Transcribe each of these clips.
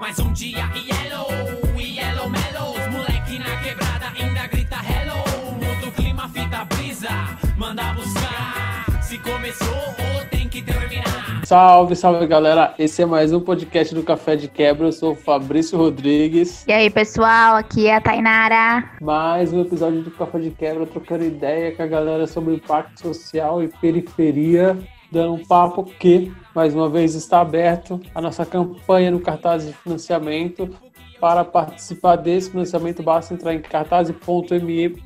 Mais um dia yellow, yellow mellows. Moleque na quebrada ainda grita hello. Muda o clima, fita brisa, manda buscar. Se começou ou tem que terminar. Salve, salve galera! Esse é mais um podcast do Café de Quebra. Eu sou o Fabrício Rodrigues. E aí, pessoal, aqui é a Tainara. Mais um episódio do Café de Quebra, trocando ideia com a galera sobre impacto social e periferia dando um papo que, mais uma vez, está aberto a nossa campanha no cartaz de financiamento. Para participar desse financiamento, basta entrar em cartaz.me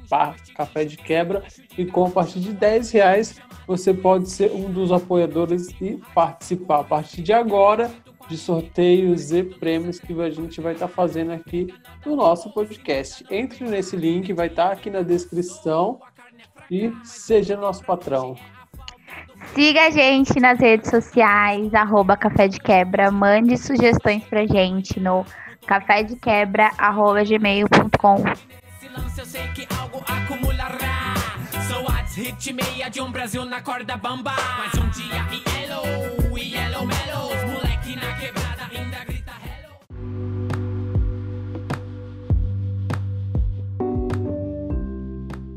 café de quebra e com a partir de 10 reais você pode ser um dos apoiadores e participar a partir de agora de sorteios e prêmios que a gente vai estar fazendo aqui no nosso podcast. Entre nesse link, vai estar aqui na descrição e seja nosso patrão. Siga a gente nas redes sociais, arroba Café de Quebra. Mande sugestões pra gente no cafédequebra.gmail.com eu acumulará. Sou hit meia de um Brasil na corda bamba. Um dia yellow, yellow. Moleque na quebrada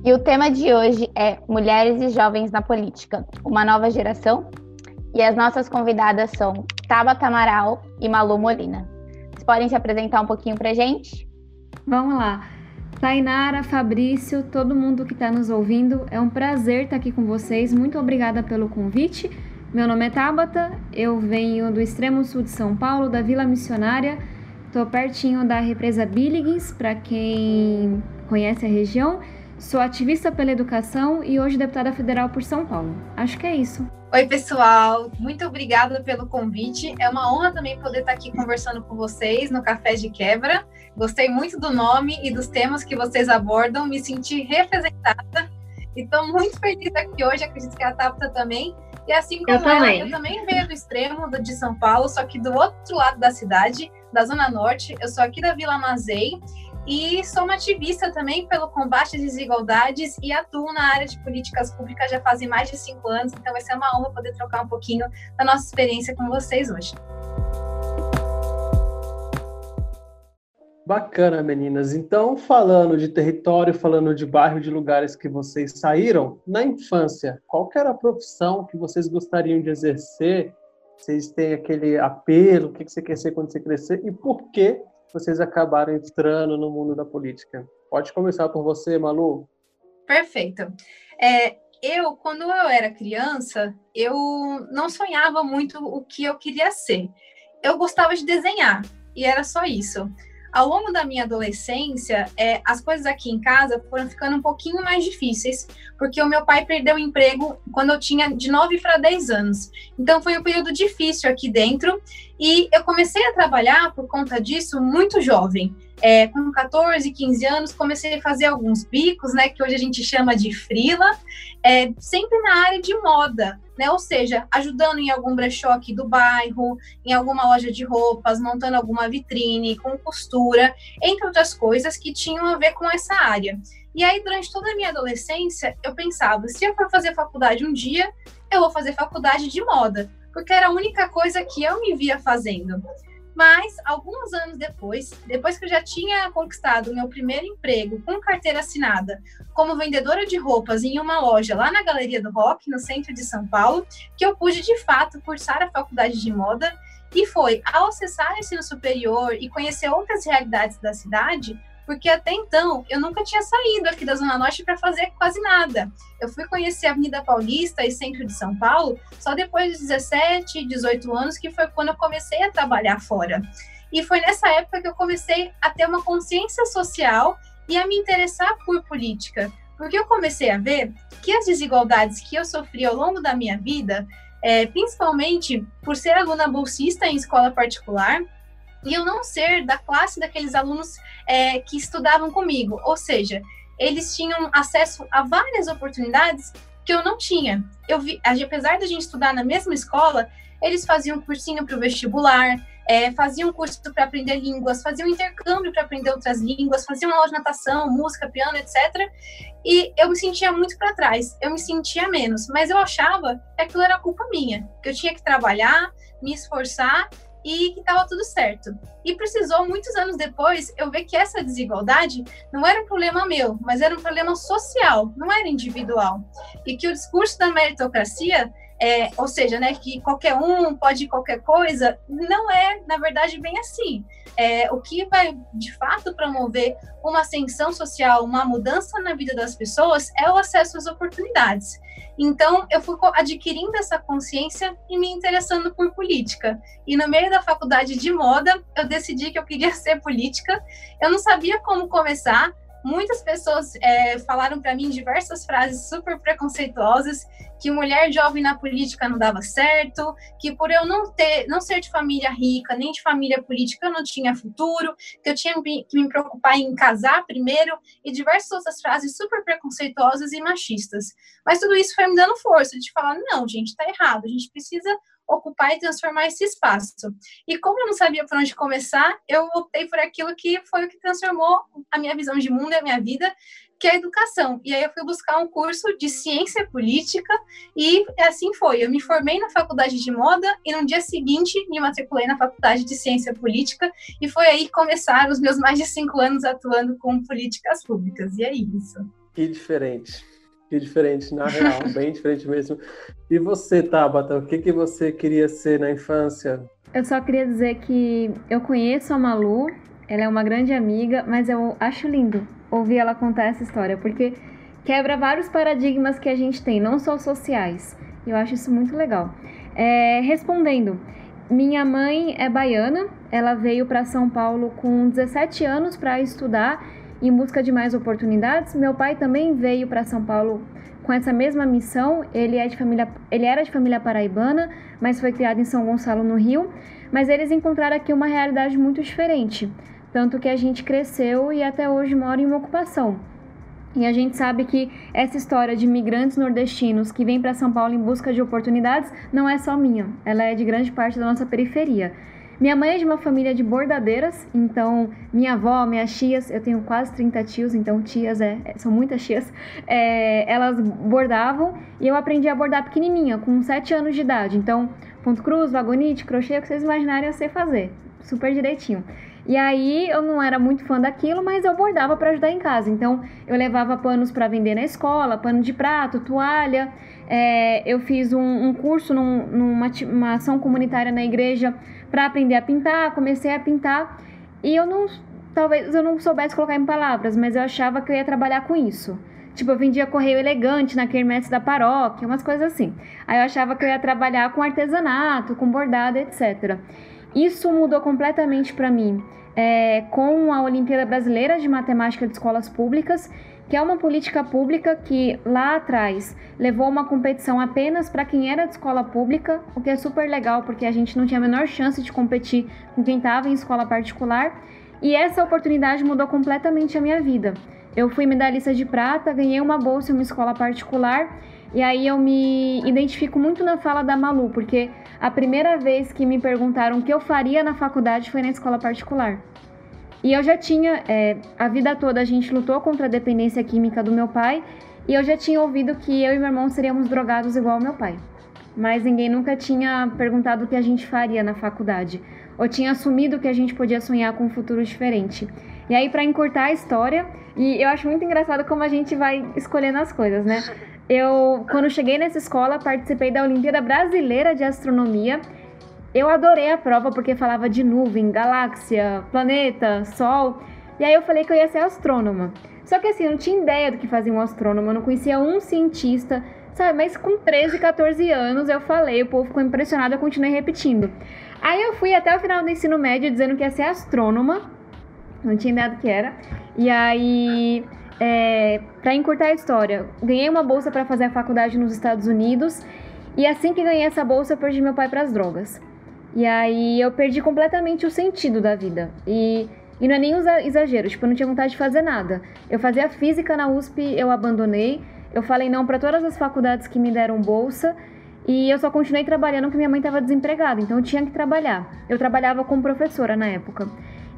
E o tema de hoje é Mulheres e Jovens na Política, uma nova geração. E as nossas convidadas são Tabata Amaral e Malu Molina. Vocês podem se apresentar um pouquinho pra gente? Vamos lá. Tainara, Fabrício, todo mundo que está nos ouvindo, é um prazer estar aqui com vocês. Muito obrigada pelo convite. Meu nome é Tabata, eu venho do extremo sul de São Paulo, da Vila Missionária. Estou pertinho da represa Billigins, para quem conhece a região. Sou ativista pela educação e hoje deputada federal por São Paulo. Acho que é isso. Oi, pessoal. Muito obrigada pelo convite. É uma honra também poder estar aqui conversando com vocês no Café de Quebra. Gostei muito do nome e dos temas que vocês abordam. Me senti representada. E estou muito feliz aqui hoje. Acredito que a Tapta também. E assim como eu ela, também. eu também venho do extremo de São Paulo, só que do outro lado da cidade, da Zona Norte. Eu sou aqui da Vila Mazei e sou uma ativista também pelo combate às desigualdades e atuo na área de políticas públicas já fazem mais de cinco anos, então vai ser uma honra poder trocar um pouquinho da nossa experiência com vocês hoje. Bacana, meninas. Então, falando de território, falando de bairro, de lugares que vocês saíram, na infância, qual era a profissão que vocês gostariam de exercer? Vocês têm aquele apelo, o que você quer ser quando você crescer e por que vocês acabaram entrando no mundo da política? Pode começar por você, Malu. Perfeito. É, eu, quando eu era criança, eu não sonhava muito o que eu queria ser. Eu gostava de desenhar e era só isso. Ao longo da minha adolescência, é, as coisas aqui em casa foram ficando um pouquinho mais difíceis, porque o meu pai perdeu o emprego quando eu tinha de 9 para 10 anos. Então foi um período difícil aqui dentro e eu comecei a trabalhar por conta disso muito jovem. É, com 14, 15 anos, comecei a fazer alguns bicos, né, que hoje a gente chama de frila, é, sempre na área de moda, né, ou seja, ajudando em algum brechó aqui do bairro, em alguma loja de roupas, montando alguma vitrine, com costura, entre outras coisas que tinham a ver com essa área. E aí, durante toda a minha adolescência, eu pensava, se eu for fazer faculdade um dia, eu vou fazer faculdade de moda, porque era a única coisa que eu me via fazendo. Mas, alguns anos depois, depois que eu já tinha conquistado meu primeiro emprego com carteira assinada como vendedora de roupas em uma loja lá na Galeria do Rock, no centro de São Paulo, que eu pude de fato cursar a faculdade de moda. E foi ao acessar o ensino superior e conhecer outras realidades da cidade, porque até então eu nunca tinha saído aqui da Zona Norte para fazer quase nada. Eu fui conhecer a Avenida Paulista e centro de São Paulo só depois de 17, 18 anos, que foi quando eu comecei a trabalhar fora. E foi nessa época que eu comecei a ter uma consciência social e a me interessar por política, porque eu comecei a ver que as desigualdades que eu sofri ao longo da minha vida, é, principalmente por ser aluna bolsista em escola particular, e eu não ser da classe daqueles alunos é, que estudavam comigo. Ou seja, eles tinham acesso a várias oportunidades que eu não tinha. Eu vi, apesar da gente estudar na mesma escola, eles faziam cursinho para o vestibular, é, faziam curso para aprender línguas, faziam intercâmbio para aprender outras línguas, faziam aula de natação, música, piano, etc. E eu me sentia muito para trás, eu me sentia menos, mas eu achava que aquilo era culpa minha, que eu tinha que trabalhar, me esforçar e que estava tudo certo. E precisou, muitos anos depois, eu ver que essa desigualdade não era um problema meu, mas era um problema social, não era individual. E que o discurso da meritocracia é, ou seja, né, que qualquer um pode qualquer coisa, não é, na verdade, bem assim. É, o que vai, de fato, promover uma ascensão social, uma mudança na vida das pessoas, é o acesso às oportunidades. Então, eu fui adquirindo essa consciência e me interessando por política. E no meio da faculdade de moda, eu decidi que eu queria ser política. Eu não sabia como começar, Muitas pessoas é, falaram para mim diversas frases super preconceituosas, que mulher jovem na política não dava certo, que por eu não ter, não ser de família rica, nem de família política, eu não tinha futuro, que eu tinha que me preocupar em casar primeiro, e diversas outras frases super preconceituosas e machistas. Mas tudo isso foi me dando força de falar, não, gente, está errado, a gente precisa ocupar e transformar esse espaço. E como eu não sabia por onde começar, eu optei por aquilo que foi o que transformou a minha visão de mundo e a minha vida, que é a educação. E aí eu fui buscar um curso de ciência política e assim foi. Eu me formei na faculdade de moda e no dia seguinte me matriculei na faculdade de ciência política e foi aí que começaram os meus mais de cinco anos atuando com políticas públicas. E é isso. Que diferente. Que diferente, na real, bem diferente mesmo. E você, Tabata, o que, que você queria ser na infância? Eu só queria dizer que eu conheço a Malu, ela é uma grande amiga, mas eu acho lindo ouvir ela contar essa história, porque quebra vários paradigmas que a gente tem, não só sociais. Eu acho isso muito legal. É, respondendo, minha mãe é baiana, ela veio para São Paulo com 17 anos para estudar em busca de mais oportunidades. Meu pai também veio para São Paulo com essa mesma missão. Ele é de família, ele era de família paraibana, mas foi criado em São Gonçalo no Rio. Mas eles encontraram aqui uma realidade muito diferente, tanto que a gente cresceu e até hoje mora em uma ocupação. E a gente sabe que essa história de migrantes nordestinos que vêm para São Paulo em busca de oportunidades não é só minha, ela é de grande parte da nossa periferia. Minha mãe é de uma família de bordadeiras, então minha avó, minhas tias, eu tenho quase 30 tios, então tias é, é, são muitas tias, é, elas bordavam e eu aprendi a bordar pequenininha, com 7 anos de idade. Então, ponto cruz, vagonite, crochê, o que vocês imaginarem eu sei fazer, super direitinho. E aí eu não era muito fã daquilo, mas eu bordava para ajudar em casa. Então eu levava panos para vender na escola, pano de prato, toalha. É, eu fiz um, um curso num, numa ação comunitária na igreja para aprender a pintar, comecei a pintar e eu não, talvez eu não soubesse colocar em palavras, mas eu achava que eu ia trabalhar com isso. Tipo, eu vendia correio elegante na quermesse da paróquia, umas coisas assim. Aí eu achava que eu ia trabalhar com artesanato, com bordado, etc. Isso mudou completamente para mim é, com a Olimpíada Brasileira de Matemática de Escolas Públicas que é uma política pública que lá atrás levou uma competição apenas para quem era de escola pública, o que é super legal porque a gente não tinha a menor chance de competir com quem estava em escola particular. E essa oportunidade mudou completamente a minha vida. Eu fui medalhista de prata, ganhei uma bolsa em uma escola particular e aí eu me identifico muito na fala da Malu, porque a primeira vez que me perguntaram o que eu faria na faculdade foi na escola particular. E eu já tinha, é, a vida toda a gente lutou contra a dependência química do meu pai, e eu já tinha ouvido que eu e meu irmão seríamos drogados igual ao meu pai. Mas ninguém nunca tinha perguntado o que a gente faria na faculdade, ou tinha assumido que a gente podia sonhar com um futuro diferente. E aí, para encurtar a história, e eu acho muito engraçado como a gente vai escolhendo as coisas, né? Eu, quando cheguei nessa escola, participei da Olimpíada Brasileira de Astronomia eu adorei a prova porque falava de nuvem, galáxia, planeta, sol. E aí eu falei que eu ia ser astrônoma. Só que assim, eu não tinha ideia do que fazia um astrônomo, eu não conhecia um cientista, sabe? Mas com 13, 14 anos eu falei, o povo ficou impressionado, eu continuei repetindo. Aí eu fui até o final do ensino médio dizendo que ia ser astrônoma, não tinha ideia do que era. E aí, é, para encurtar a história, ganhei uma bolsa para fazer a faculdade nos Estados Unidos. E assim que ganhei essa bolsa, eu perdi meu pai para as drogas. E aí eu perdi completamente o sentido da vida. E, e não é nem exagero, tipo, eu não tinha vontade de fazer nada. Eu fazia física na USP, eu abandonei. Eu falei não para todas as faculdades que me deram bolsa. E eu só continuei trabalhando porque minha mãe estava desempregada, então eu tinha que trabalhar. Eu trabalhava como professora na época.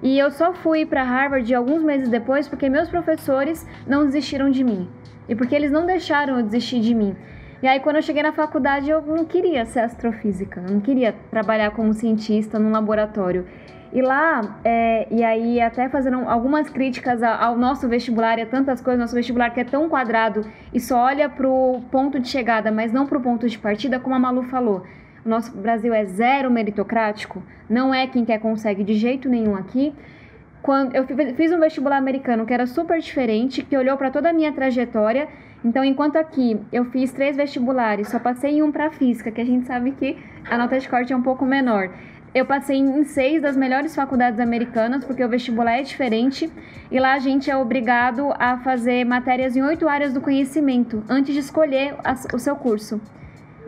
E eu só fui para Harvard alguns meses depois porque meus professores não desistiram de mim. E porque eles não deixaram eu desistir de mim. E aí, quando eu cheguei na faculdade, eu não queria ser astrofísica, eu não queria trabalhar como cientista num laboratório. E lá, é, e aí até fazendo algumas críticas ao nosso vestibular e a tantas coisas, nosso vestibular que é tão quadrado e só olha para o ponto de chegada, mas não para o ponto de partida, como a Malu falou. O nosso Brasil é zero meritocrático, não é quem quer consegue de jeito nenhum aqui. Quando eu fiz um vestibular americano que era super diferente, que olhou para toda a minha trajetória. Então, enquanto aqui eu fiz três vestibulares, só passei em um para física, que a gente sabe que a nota de corte é um pouco menor. Eu passei em seis das melhores faculdades americanas, porque o vestibular é diferente, e lá a gente é obrigado a fazer matérias em oito áreas do conhecimento antes de escolher o seu curso.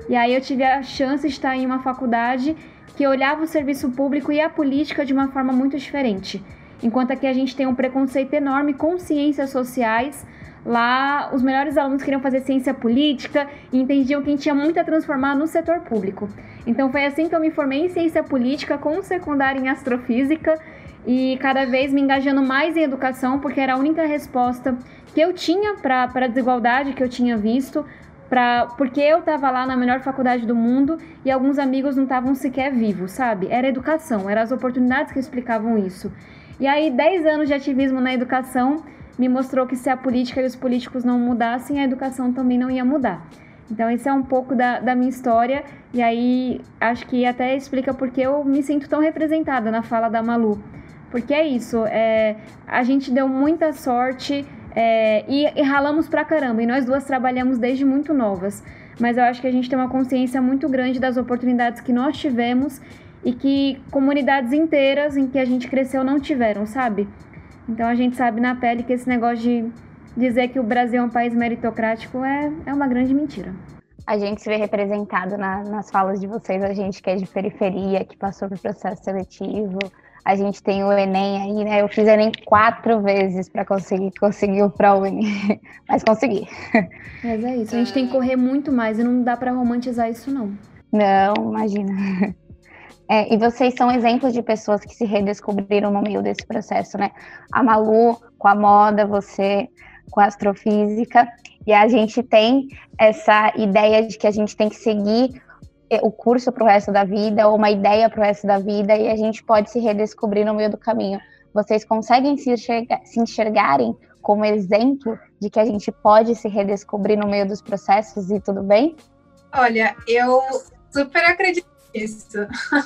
E aí eu tive a chance de estar em uma faculdade que olhava o serviço público e a política de uma forma muito diferente. Enquanto aqui a gente tem um preconceito enorme com ciências sociais, lá os melhores alunos queriam fazer ciência política e entendiam que a gente tinha muito a transformar no setor público. Então foi assim que eu me formei em ciência política com secundária em astrofísica e cada vez me engajando mais em educação, porque era a única resposta que eu tinha para a desigualdade que eu tinha visto, pra, porque eu estava lá na melhor faculdade do mundo e alguns amigos não estavam sequer vivos, sabe? Era educação, eram as oportunidades que explicavam isso. E aí, 10 anos de ativismo na educação me mostrou que se a política e os políticos não mudassem, a educação também não ia mudar. Então, esse é um pouco da, da minha história, e aí acho que até explica porque eu me sinto tão representada na fala da Malu. Porque é isso, é, a gente deu muita sorte é, e, e ralamos pra caramba, e nós duas trabalhamos desde muito novas. Mas eu acho que a gente tem uma consciência muito grande das oportunidades que nós tivemos e que comunidades inteiras em que a gente cresceu não tiveram, sabe? Então a gente sabe na pele que esse negócio de dizer que o Brasil é um país meritocrático é, é uma grande mentira. A gente se vê representado na, nas falas de vocês, a gente que é de periferia, que passou por processo seletivo. A gente tem o Enem aí, né? Eu fiz Enem quatro vezes para conseguir conseguir o ProUni, mas consegui. Mas é isso, a gente tem que correr muito mais e não dá para romantizar isso não. Não, imagina. É, e vocês são exemplos de pessoas que se redescobriram no meio desse processo, né? A Malu com a moda, você com a astrofísica, e a gente tem essa ideia de que a gente tem que seguir é, o curso para o resto da vida, ou uma ideia para o resto da vida, e a gente pode se redescobrir no meio do caminho. Vocês conseguem se, enxergar, se enxergarem como exemplo de que a gente pode se redescobrir no meio dos processos e tudo bem? Olha, eu super acredito nisso.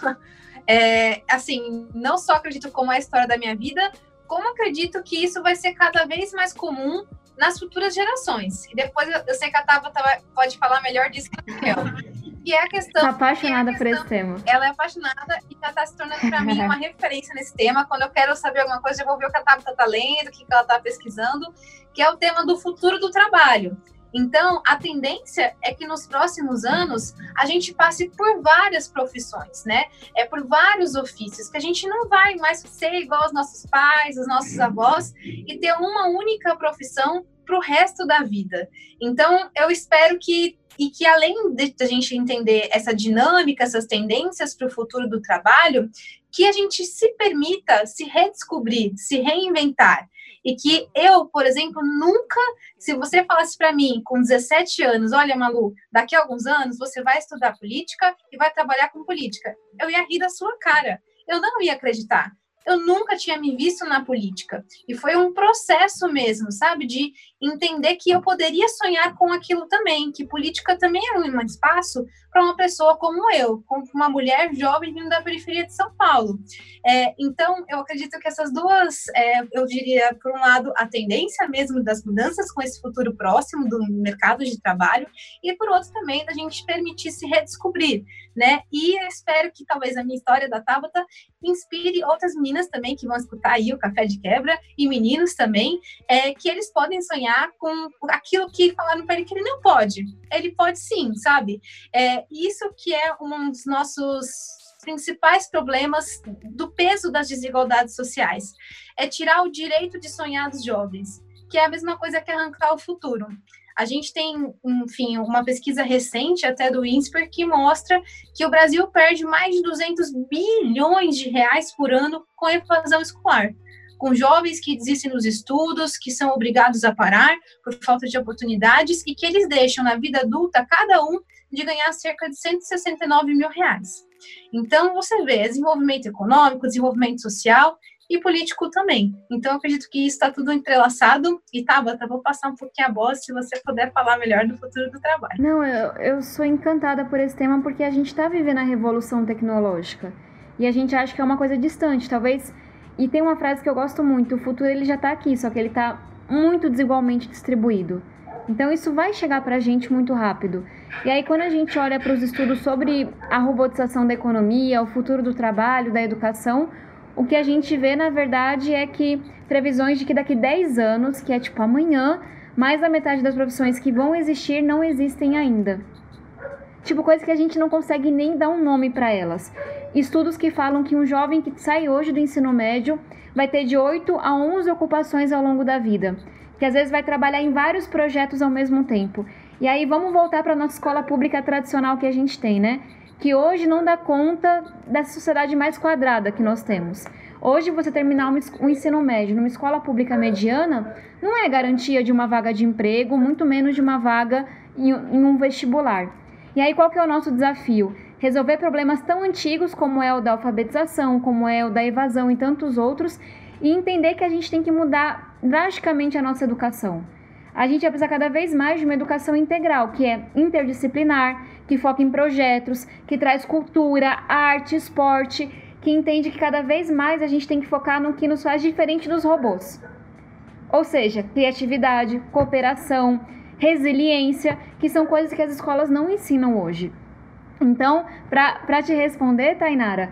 é, assim, não só acredito como é a história da minha vida, como acredito que isso vai ser cada vez mais comum nas futuras gerações. E depois eu, sei que a Tabata pode falar melhor disso que eu. E é a questão. Tá apaixonada é por esse tema. Ela é apaixonada e já está se tornando para mim uma referência nesse tema. Quando eu quero saber alguma coisa, eu vou ver o que a Tabata está lendo, o que ela está pesquisando, que é o tema do futuro do trabalho. Então, a tendência é que nos próximos anos a gente passe por várias profissões, né? É por vários ofícios, que a gente não vai mais ser igual aos nossos pais, os nossos avós, e ter uma única profissão para o resto da vida. Então, eu espero que e que além de a gente entender essa dinâmica, essas tendências para o futuro do trabalho, que a gente se permita se redescobrir, se reinventar. E que eu, por exemplo, nunca, se você falasse para mim com 17 anos, olha, Malu, daqui a alguns anos você vai estudar política e vai trabalhar com política, eu ia rir da sua cara. Eu não ia acreditar eu nunca tinha me visto na política. E foi um processo mesmo, sabe? De entender que eu poderia sonhar com aquilo também, que política também é um espaço para uma pessoa como eu, como uma mulher jovem vindo da periferia de São Paulo. É, então, eu acredito que essas duas, é, eu diria, por um lado, a tendência mesmo das mudanças com esse futuro próximo do mercado de trabalho, e por outro também da gente permitir se redescobrir, né? E espero que talvez a minha história da Tabata inspire outras meninas também que vão escutar aí o Café de Quebra, e meninos também, é, que eles podem sonhar com aquilo que falaram para ele que ele não pode. Ele pode sim, sabe? É, isso que é um dos nossos principais problemas do peso das desigualdades sociais. É tirar o direito de sonhar dos jovens, que é a mesma coisa que arrancar o futuro. A gente tem, enfim, uma pesquisa recente até do INSPER que mostra que o Brasil perde mais de 200 bilhões de reais por ano com a evasão escolar com jovens que desistem nos estudos, que são obrigados a parar por falta de oportunidades e que eles deixam na vida adulta cada um de ganhar cerca de 169 mil reais. Então, você vê desenvolvimento econômico, desenvolvimento social e político também. Então, acredito que isso está tudo entrelaçado. E, Tabata, vou passar um pouquinho a bola se você puder falar melhor do futuro do trabalho. Não, eu, eu sou encantada por esse tema porque a gente está vivendo a revolução tecnológica. E a gente acha que é uma coisa distante, talvez. E tem uma frase que eu gosto muito: o futuro ele já está aqui, só que ele está muito desigualmente distribuído. Então isso vai chegar para a gente muito rápido. E aí quando a gente olha para os estudos sobre a robotização da economia, o futuro do trabalho, da educação, o que a gente vê, na verdade, é que previsões de que daqui 10 anos, que é tipo amanhã, mais da metade das profissões que vão existir não existem ainda. Tipo, coisa que a gente não consegue nem dar um nome para elas. Estudos que falam que um jovem que sai hoje do ensino médio vai ter de 8 a 11 ocupações ao longo da vida, que às vezes vai trabalhar em vários projetos ao mesmo tempo. E aí vamos voltar para nossa escola pública tradicional que a gente tem, né? Que hoje não dá conta dessa sociedade mais quadrada que nós temos. Hoje, você terminar um ensino médio numa escola pública mediana não é garantia de uma vaga de emprego, muito menos de uma vaga em, um vestibular. E aí, qual que é o nosso desafio? Resolver problemas tão antigos como é o da alfabetização, como é o da evasão e tantos outros, e entender que a gente tem que mudar drasticamente a nossa educação a gente vai precisar cada vez mais de uma educação integral, que é interdisciplinar, que foca em projetos, que traz cultura, arte, esporte, que entende que cada vez mais a gente tem que focar no que nos faz diferente dos robôs. Ou seja, criatividade, cooperação, resiliência, que são coisas que as escolas não ensinam hoje. Então, para te responder, Tainara,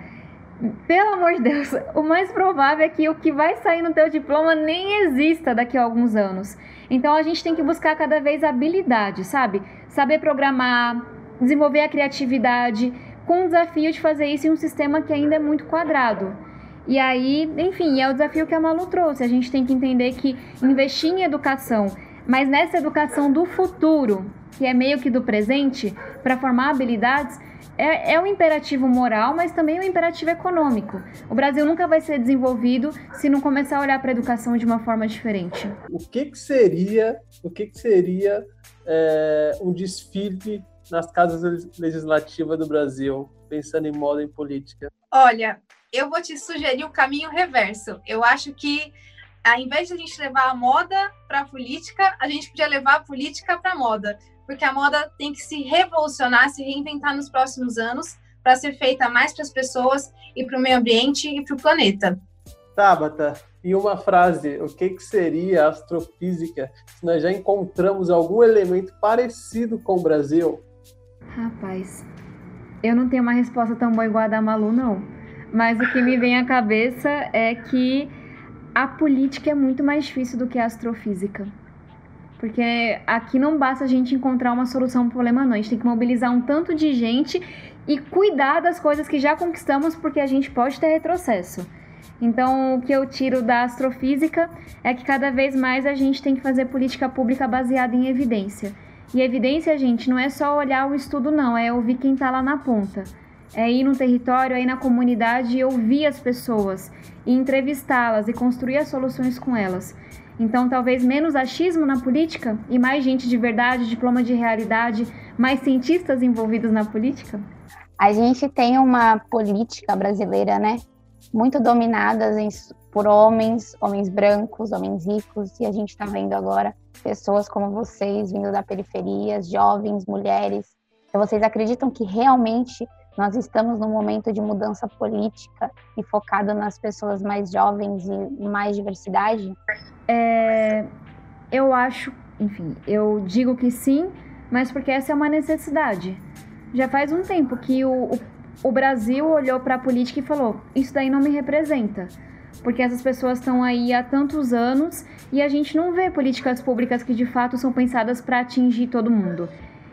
pelo amor de Deus, o mais provável é que o que vai sair no teu diploma nem exista daqui a alguns anos. Então a gente tem que buscar cada vez habilidade, sabe? Saber programar, desenvolver a criatividade, com o desafio de fazer isso em um sistema que ainda é muito quadrado. E aí, enfim, é o desafio que a Malu trouxe. A gente tem que entender que investir em educação, mas nessa educação do futuro, que é meio que do presente, para formar habilidades, é, é um imperativo moral, mas também um imperativo econômico. O Brasil nunca vai ser desenvolvido se não começar a olhar para a educação de uma forma diferente. O que, que seria, o que, que seria é, um desfile nas casas legislativas do Brasil, pensando em moda e política? Olha, eu vou te sugerir o caminho reverso. Eu acho que ao invés de a gente levar a moda para a política, a gente podia levar a política para a moda porque a moda tem que se revolucionar, se reinventar nos próximos anos para ser feita mais para as pessoas e para o meio ambiente e para o planeta. Tabata, e uma frase, o que, que seria astrofísica se nós já encontramos algum elemento parecido com o Brasil? Rapaz, eu não tenho uma resposta tão boa igual a da Malu, não. Mas o que me vem à cabeça é que a política é muito mais difícil do que a astrofísica. Porque aqui não basta a gente encontrar uma solução para o problema, não. A gente tem que mobilizar um tanto de gente e cuidar das coisas que já conquistamos, porque a gente pode ter retrocesso. Então, o que eu tiro da astrofísica é que cada vez mais a gente tem que fazer política pública baseada em evidência. E evidência, gente, não é só olhar o estudo, não, é ouvir quem está lá na ponta. É ir no território, é ir na comunidade e ouvir as pessoas, e entrevistá-las e construir as soluções com elas. Então, talvez menos achismo na política e mais gente de verdade, diploma de realidade, mais cientistas envolvidos na política? A gente tem uma política brasileira, né? Muito dominada por homens, homens brancos, homens ricos, e a gente está vendo agora pessoas como vocês vindo da periferia, jovens, mulheres. Então, vocês acreditam que realmente nós estamos num momento de mudança política e focado nas pessoas mais jovens e mais diversidade? É, eu acho, enfim, eu digo que sim, mas porque essa é uma necessidade. Já faz um tempo que o, o, o Brasil olhou para a política e falou: isso daí não me representa. Porque essas pessoas estão aí há tantos anos e a gente não vê políticas públicas que de fato são pensadas para atingir todo mundo.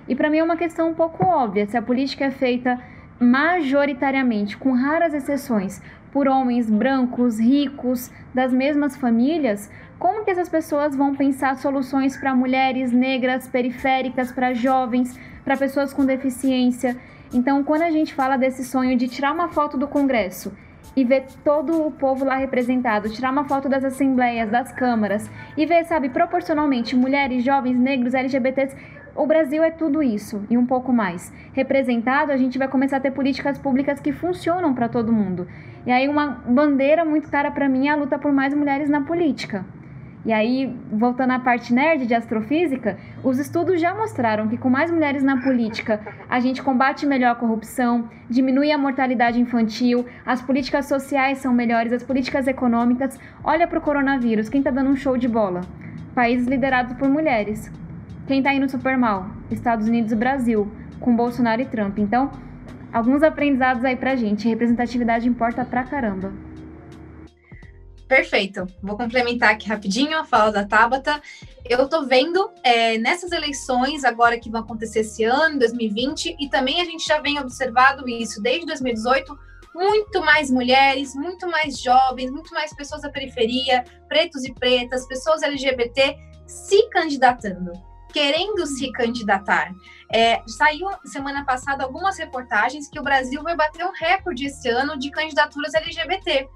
E para mim é uma questão um pouco óbvia: se a política é feita majoritariamente, com raras exceções, por homens brancos, ricos, das mesmas famílias, como que essas pessoas vão pensar soluções para mulheres negras, periféricas, para jovens, para pessoas com deficiência? Então, quando a gente fala desse sonho de tirar uma foto do Congresso e ver todo o povo lá representado, tirar uma foto das assembleias, das câmaras e ver, sabe, proporcionalmente mulheres, jovens, negros, LGBTs. O Brasil é tudo isso e um pouco mais. Representado, a gente vai começar a ter políticas públicas que funcionam para todo mundo. E aí uma bandeira muito cara para mim é a luta por mais mulheres na política. E aí, voltando à parte nerd de astrofísica, os estudos já mostraram que com mais mulheres na política, a gente combate melhor a corrupção, diminui a mortalidade infantil, as políticas sociais são melhores, as políticas econômicas. Olha para o coronavírus, quem está dando um show de bola? Países liderados por mulheres. Quem está indo super mal? Estados Unidos e Brasil, com Bolsonaro e Trump. Então, alguns aprendizados aí pra gente. Representatividade importa pra caramba. Perfeito. Vou complementar aqui rapidinho a fala da Tabata. Eu estou vendo é, nessas eleições agora que vão acontecer esse ano, 2020, e também a gente já vem observado isso desde 2018, muito mais mulheres, muito mais jovens, muito mais pessoas da periferia, pretos e pretas, pessoas LGBT se candidatando, querendo se candidatar. É, saiu semana passada algumas reportagens que o Brasil vai bater um recorde esse ano de candidaturas LGBT.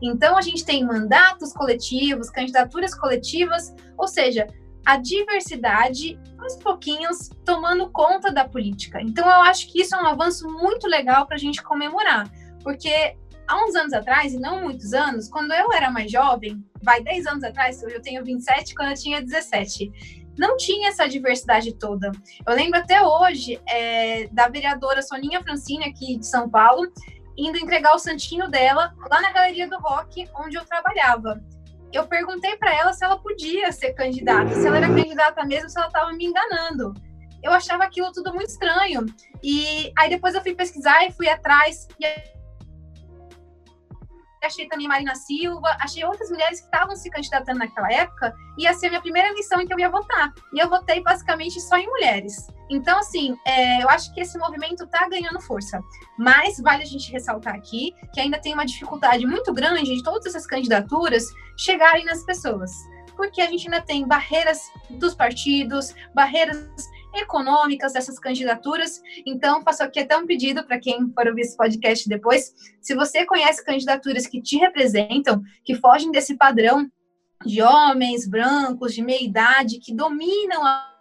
Então, a gente tem mandatos coletivos, candidaturas coletivas, ou seja, a diversidade, aos pouquinhos, tomando conta da política. Então, eu acho que isso é um avanço muito legal para a gente comemorar, porque há uns anos atrás, e não muitos anos, quando eu era mais jovem, vai 10 anos atrás, eu tenho 27, quando eu tinha 17, não tinha essa diversidade toda. Eu lembro até hoje é, da vereadora Soninha Francine, aqui de São Paulo, indo entregar o santinho dela lá na Galeria do Rock, onde eu trabalhava. Eu perguntei para ela se ela podia ser candidata, se ela era candidata mesmo, se ela estava me enganando. Eu achava aquilo tudo muito estranho. E aí depois eu fui pesquisar e fui atrás. E achei também Marina Silva, achei outras mulheres que estavam se candidatando naquela época, ia ser a minha primeira eleição em que eu ia votar. E eu votei basicamente só em mulheres. Então, assim, é, eu acho que esse movimento está ganhando força. Mas vale a gente ressaltar aqui que ainda tem uma dificuldade muito grande de todas essas candidaturas chegarem nas pessoas. Porque a gente ainda tem barreiras dos partidos, barreiras econômicas dessas candidaturas. Então, faço aqui até um pedido para quem for ouvir esse podcast depois. Se você conhece candidaturas que te representam, que fogem desse padrão de homens brancos, de meia idade, que dominam a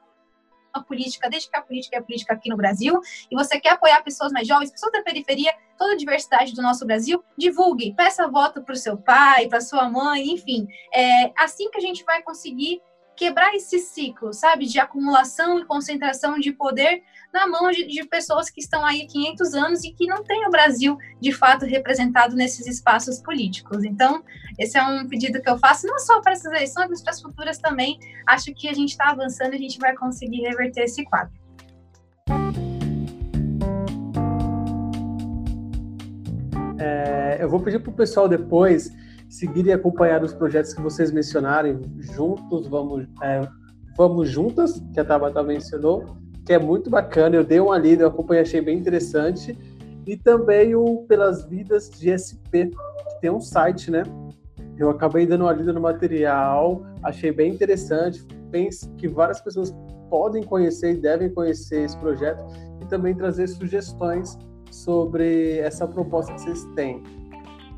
a política, desde que a política é a política aqui no Brasil, e você quer apoiar pessoas mais jovens, pessoas da periferia, toda a diversidade do nosso Brasil, divulgue, peça voto para o seu pai, para sua mãe, enfim. É assim que a gente vai conseguir quebrar esse ciclo, sabe, de acumulação e concentração de poder na mão de, de, pessoas que estão aí 500 anos e que não têm o Brasil de fato representado nesses espaços políticos. Então, esse é um pedido que eu faço não só para essas eleições, mas para as futuras também. Acho que a gente está avançando e a gente vai conseguir reverter esse quadro. É, eu vou pedir para o pessoal depois seguir e acompanhar os projetos que vocês mencionarem juntos, vamos, é, vamos juntas, que a Tabata mencionou, que é muito bacana. Eu dei uma lida, eu acompanhei, achei bem interessante. E também o Pelas Vidas de SP, que tem um site, né? Eu acabei dando uma lida no material, achei bem interessante. Penso que várias pessoas podem conhecer e devem conhecer esse projeto e também trazer sugestões sobre essa proposta que vocês têm.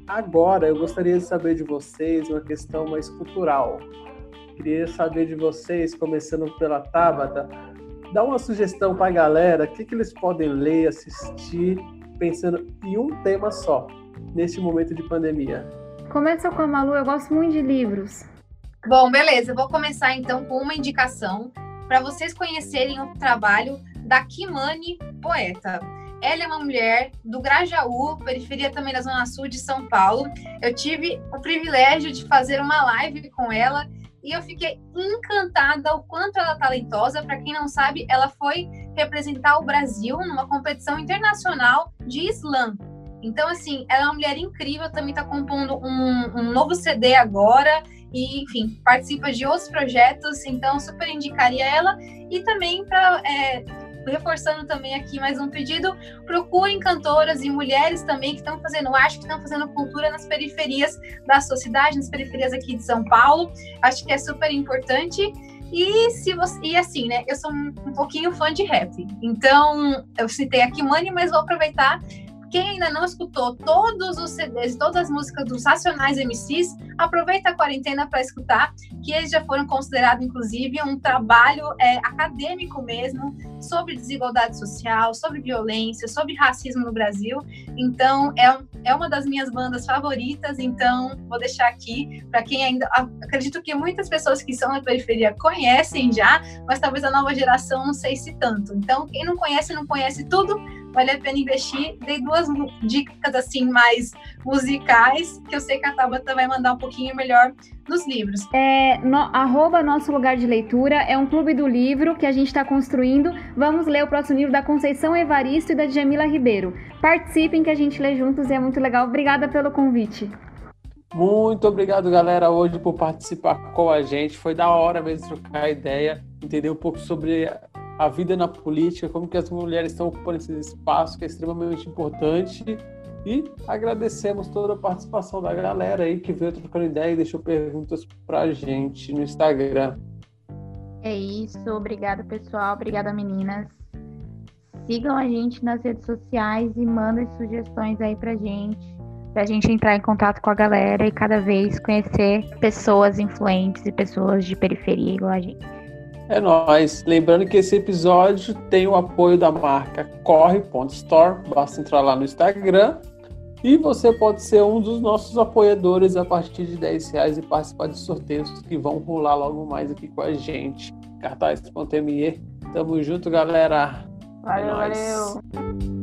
Agora, eu gostaria de saber de vocês uma questão mais cultural. Queria saber de vocês, começando pela Tabata, dá uma sugestão para a galera, o que, que eles podem ler, assistir, pensando em um tema só, nesse momento de pandemia. Começa com a Malu, eu gosto muito de livros. Bom, beleza, eu vou começar então com uma indicação para vocês conhecerem o trabalho da Kimani Poeta. Ela é uma mulher do Grajaú, periferia também da Zona Sul de São Paulo. Eu tive o privilégio de fazer uma live com ela e eu fiquei encantada o quanto ela é talentosa. Para quem não sabe, ela foi representar o Brasil numa competição internacional de slam. Então, assim, ela é uma mulher incrível, também está compondo um, um novo CD agora e, enfim, participa de outros projetos, então super indicaria ela. E também para é, reforçando também aqui mais um pedido, procurem cantoras e mulheres também que estão fazendo arte, que estão fazendo cultura nas periferias da sociedade, nas periferias aqui de São Paulo. Acho que é super importante. E se você e assim, né? Eu sou um, um pouquinho fã de rap. Então, eu citei aqui Money, mas vou aproveitar quem ainda não escutou todos os CDs, todas as músicas dos Racionais MCs, aproveita a quarentena para escutar, que eles já foram considerados, inclusive, um trabalho é, acadêmico mesmo sobre desigualdade social, sobre violência, sobre racismo no Brasil. Então, é, é uma das minhas bandas favoritas. Então, vou deixar aqui para quem ainda. Acredito que muitas pessoas que são da periferia conhecem já, mas talvez a nova geração não sei se tanto. Então, quem não conhece, não conhece tudo vale a pena investir. Dei duas dicas assim mais musicais, que eu sei que a Tabata vai mandar um pouquinho melhor nos livros. É, no, arroba Nosso Lugar de Leitura é um clube do livro que a gente está construindo. Vamos ler o próximo livro da Conceição Evaristo e da Jamila Ribeiro. Participem que a gente lê juntos e é muito legal. Obrigada pelo convite. Muito obrigado, galera, hoje por participar com a gente. Foi da hora mesmo trocar ideia, entender um pouco sobre a vida na política, como que as mulheres estão ocupando esse espaço que é extremamente importante. E agradecemos toda a participação da galera aí que veio trocando ideia e deixou perguntas pra gente no Instagram. É isso, obrigada pessoal, obrigada meninas. Sigam a gente nas redes sociais e mandem sugestões aí pra gente, pra gente entrar em contato com a galera e cada vez conhecer pessoas influentes e pessoas de periferia igual a gente. É nóis. Lembrando que esse episódio tem o apoio da marca corre.store. Basta entrar lá no Instagram. E você pode ser um dos nossos apoiadores a partir de 10 reais e participar de sorteios que vão rolar logo mais aqui com a gente. Cartaz.me. Tamo junto, galera. Valeu, é valeu.